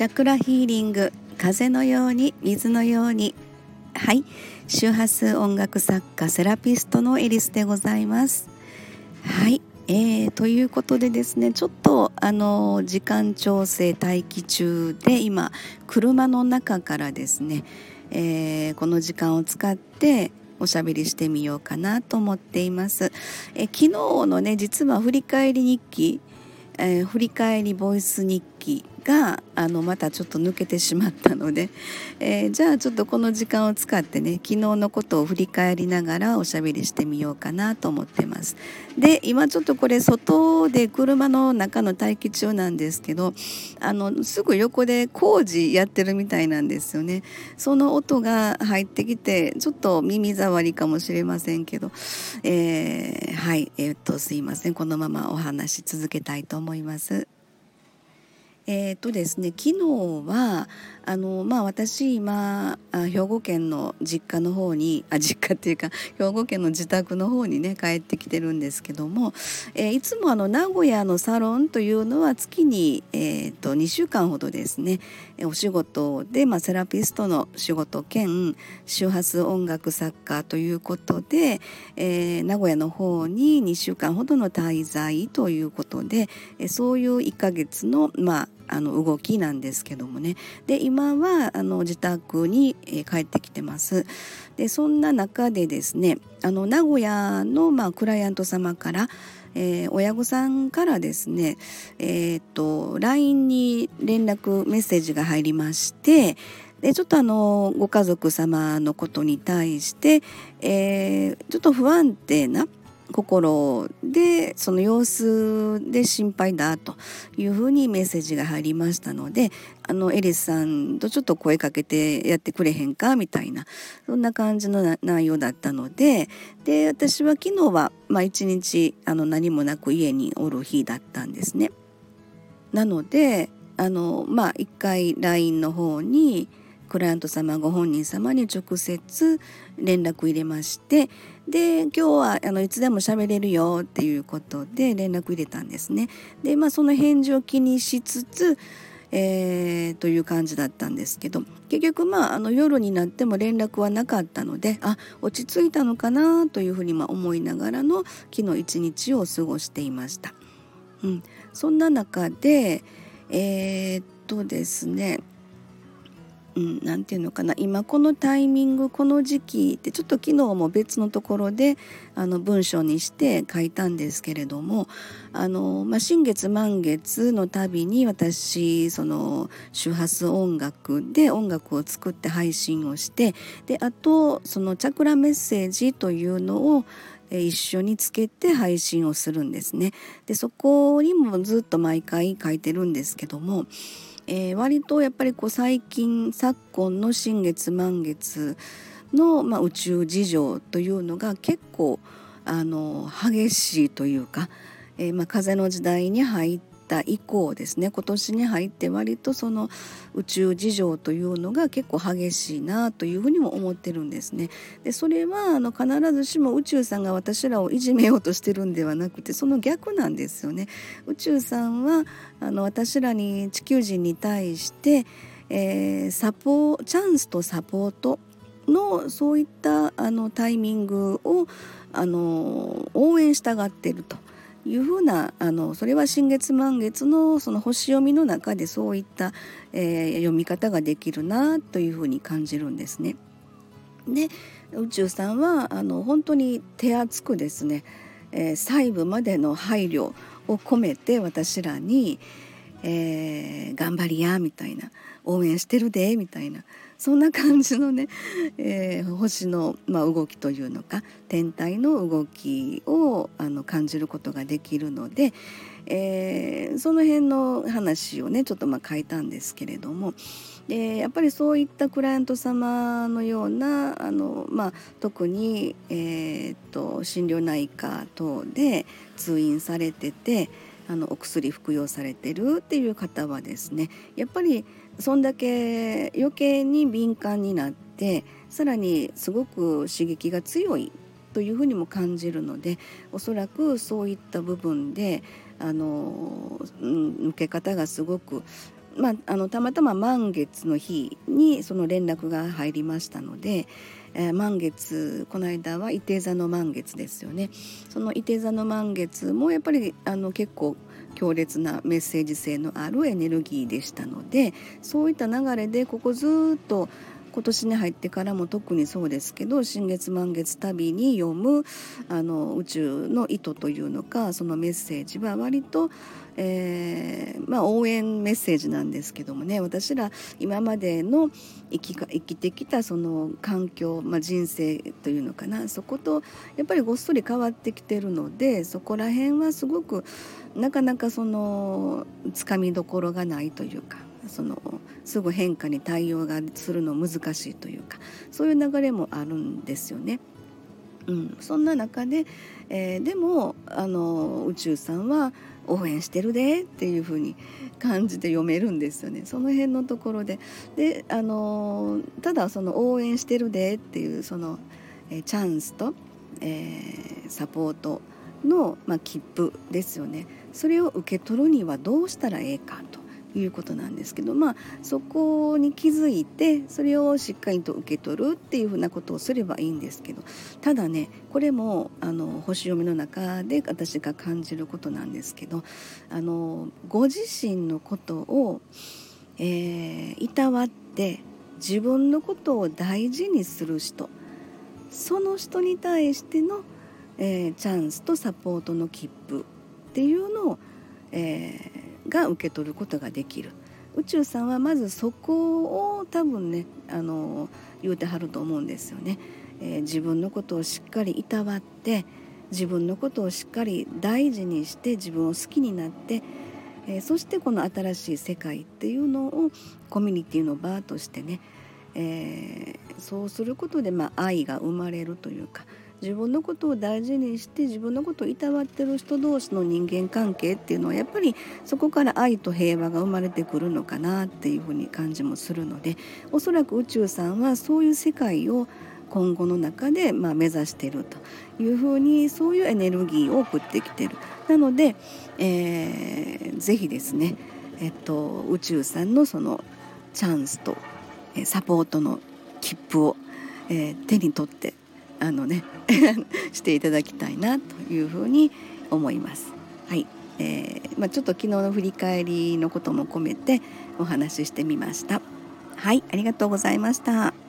チャクラヒーリング風のように水のようにはい周波数音楽作家セラピストのエリスでございますはいえー、ということでですねちょっとあの時間調整待機中で今車の中からですね、えー、この時間を使っておしゃべりしてみようかなと思っています。え昨日のね実は振り返り日記、えー、振り返りボイス日記があのまたちょっと抜けてしまったので、えー、じゃあちょっとこの時間を使ってね昨日のことを振り返りながらおしゃべりしてみようかなと思ってます。で今ちょっとこれ外で車の中の待機中なんですけどあのすぐ横で工事やってるみたいなんですよね。その音が入ってきてちょっと耳障りかもしれませんけど、えー、はい。えー、っとすいません。このままお話し続けたいと思います。えーとですね、昨日はあの、まあ、私今兵庫県の実家の方にあ実家っていうか兵庫県の自宅の方にね帰ってきてるんですけども、えー、いつもあの名古屋のサロンというのは月に、えーと、2週間ほどですねお仕事で、まあ、セラピストの仕事兼周波数音楽作家ということで、えー、名古屋の方に2週間ほどの滞在ということで、えそういう1ヶ月のまああの動きなんですけどもね。で今はあの自宅に、え帰ってきてます。でそんな中でですねあの名古屋の、まあ、クライアント様からえー、親御さんからですね、えー、っと LINE に連絡メッセージが入りましてでちょっとあのご家族様のことに対して、えー、ちょっと不安定な心でその様子で心配だというふうにメッセージが入りましたのであのエリスさんとちょっと声かけてやってくれへんかみたいなそんな感じの内容だったのでで私は昨日は、まあ、一日あの何もなく家におる日だったんですね。なのであのまあ一回 LINE の方にクライアント様ご本人様に直接連絡入れましてで今日はあのいつでも喋れるよっていうことで連絡入れたんですね。でまあその返事を気にしつつえー、という感じだったんですけど結局まああの夜になっても連絡はなかったのであ落ち着いたのかなというふうにま思いながらの昨日一日を過ごしていました。うん、そんな中でえー、っとですねうん、ていうのかな今このタイミングこの時期ってちょっと昨日も別のところであの文章にして書いたんですけれどもあの、まあ、新月満月のたびに私その周波数音楽で音楽を作って配信をしてであとそのチャクラメッセージというのを一緒につけて配信をするんですね。でそこにもずっと毎回書いてるんですけどもえー、割とやっぱりこう最近昨今の新月満月の、まあ、宇宙事情というのが結構あの激しいというか、えー、まあ、風の時代に入ってた以降ですね今年に入って割とその宇宙事情というのが結構激しいなというふうにも思ってるんですね。でそれはあの必ずしも宇宙さんが私らをいじめようとしてるんではなくてその逆なんですよね。宇宙さんはあの私らに地球人に対して、えー、サポチャンスとサポートのそういったあのタイミングをあの応援したがってると。いうふうなあのそれは新月満月のその星読みの中でそういった、えー、読み方ができるなというふうに感じるんですね。で宇宙さんはあの本当に手厚くですね、えー、細部までの配慮を込めて私らに、えー、頑張りやみたいな応援してるでみたいなそんな感じのね、えー、星の、まあ、動きというのか天体の動きをあの感じることができるので、えー、その辺の話をねちょっとまあ書いたんですけれども。でやっぱりそういったクライアント様のようなあの、まあ、特に、えー、っと心療内科等で通院されててあのお薬服用されてるっていう方はですねやっぱりそんだけ余計に敏感になってさらにすごく刺激が強いというふうにも感じるのでおそらくそういった部分であの抜け方がすごくまあ、あのたまたま満月の日にその連絡が入りましたので、えー、満月この間は伊手座の満月ですよね。その伊手座の満月もやっぱりあの結構強烈なメッセージ性のあるエネルギーでしたのでそういった流れでここずっと今年に入ってからも特にそうですけど新月満月旅に読むあの宇宙の意図というのかそのメッセージは割と、えー、まあ、応援メッセージなんですけどもね私ら今までの生きか生きてきたその環境、まあ、人生というのかなそことやっぱりごっそり変わってきてるのでそこら辺はすごくなかなかそのつかみどころがないというかそのすぐ変化に対応がするの難しいというかそういう流れもあるんですよね。うん、そんな中で、えー、でもあの宇宙さんは応援してるでっていう風に感じて読めるんですよね。その辺のところで。であのただその応援してるでっていうその、えー、チャンスと、えー、サポートの、まあ、切符ですよね。それを受け取るにはどうしたらええかと。いうことなんですけどまあそこに気づいてそれをしっかりと受け取るっていうふうなことをすればいいんですけどただねこれもあの星読みの中で私が感じることなんですけどあのご自身のことを、えー、いたわって自分のことを大事にする人その人に対しての、えー、チャンスとサポートの切符っていうのを、えーが受け取ることができる。宇宙さんはまずそこを多分ねあの言うてはると思うんですよね、えー、自分のことをしっかりいたわって自分のことをしっかり大事にして自分を好きになって、えー、そしてこの新しい世界っていうのをコミュニティの場としてね、えー、そうすることで、まあ、愛が生まれるというか自分のことを大事にして自分のことをいたわってる人同士の人間関係っていうのはやっぱりそこから愛と平和が生まれてくるのかなっていうふうに感じもするのでおそらく宇宙さんはそういう世界を今後の中でまあ目指しているというふうにそういうエネルギーを送ってきてる。なので、えー、ぜひですね、えっと、宇宙さんのそのチャンスとサポートの切符を、えー、手に取ってあのね していただきたいなというふうに思います。はいえーまあ、ちょっと昨日の振り返りのことも込めてお話ししてみました。はいありがとうございました。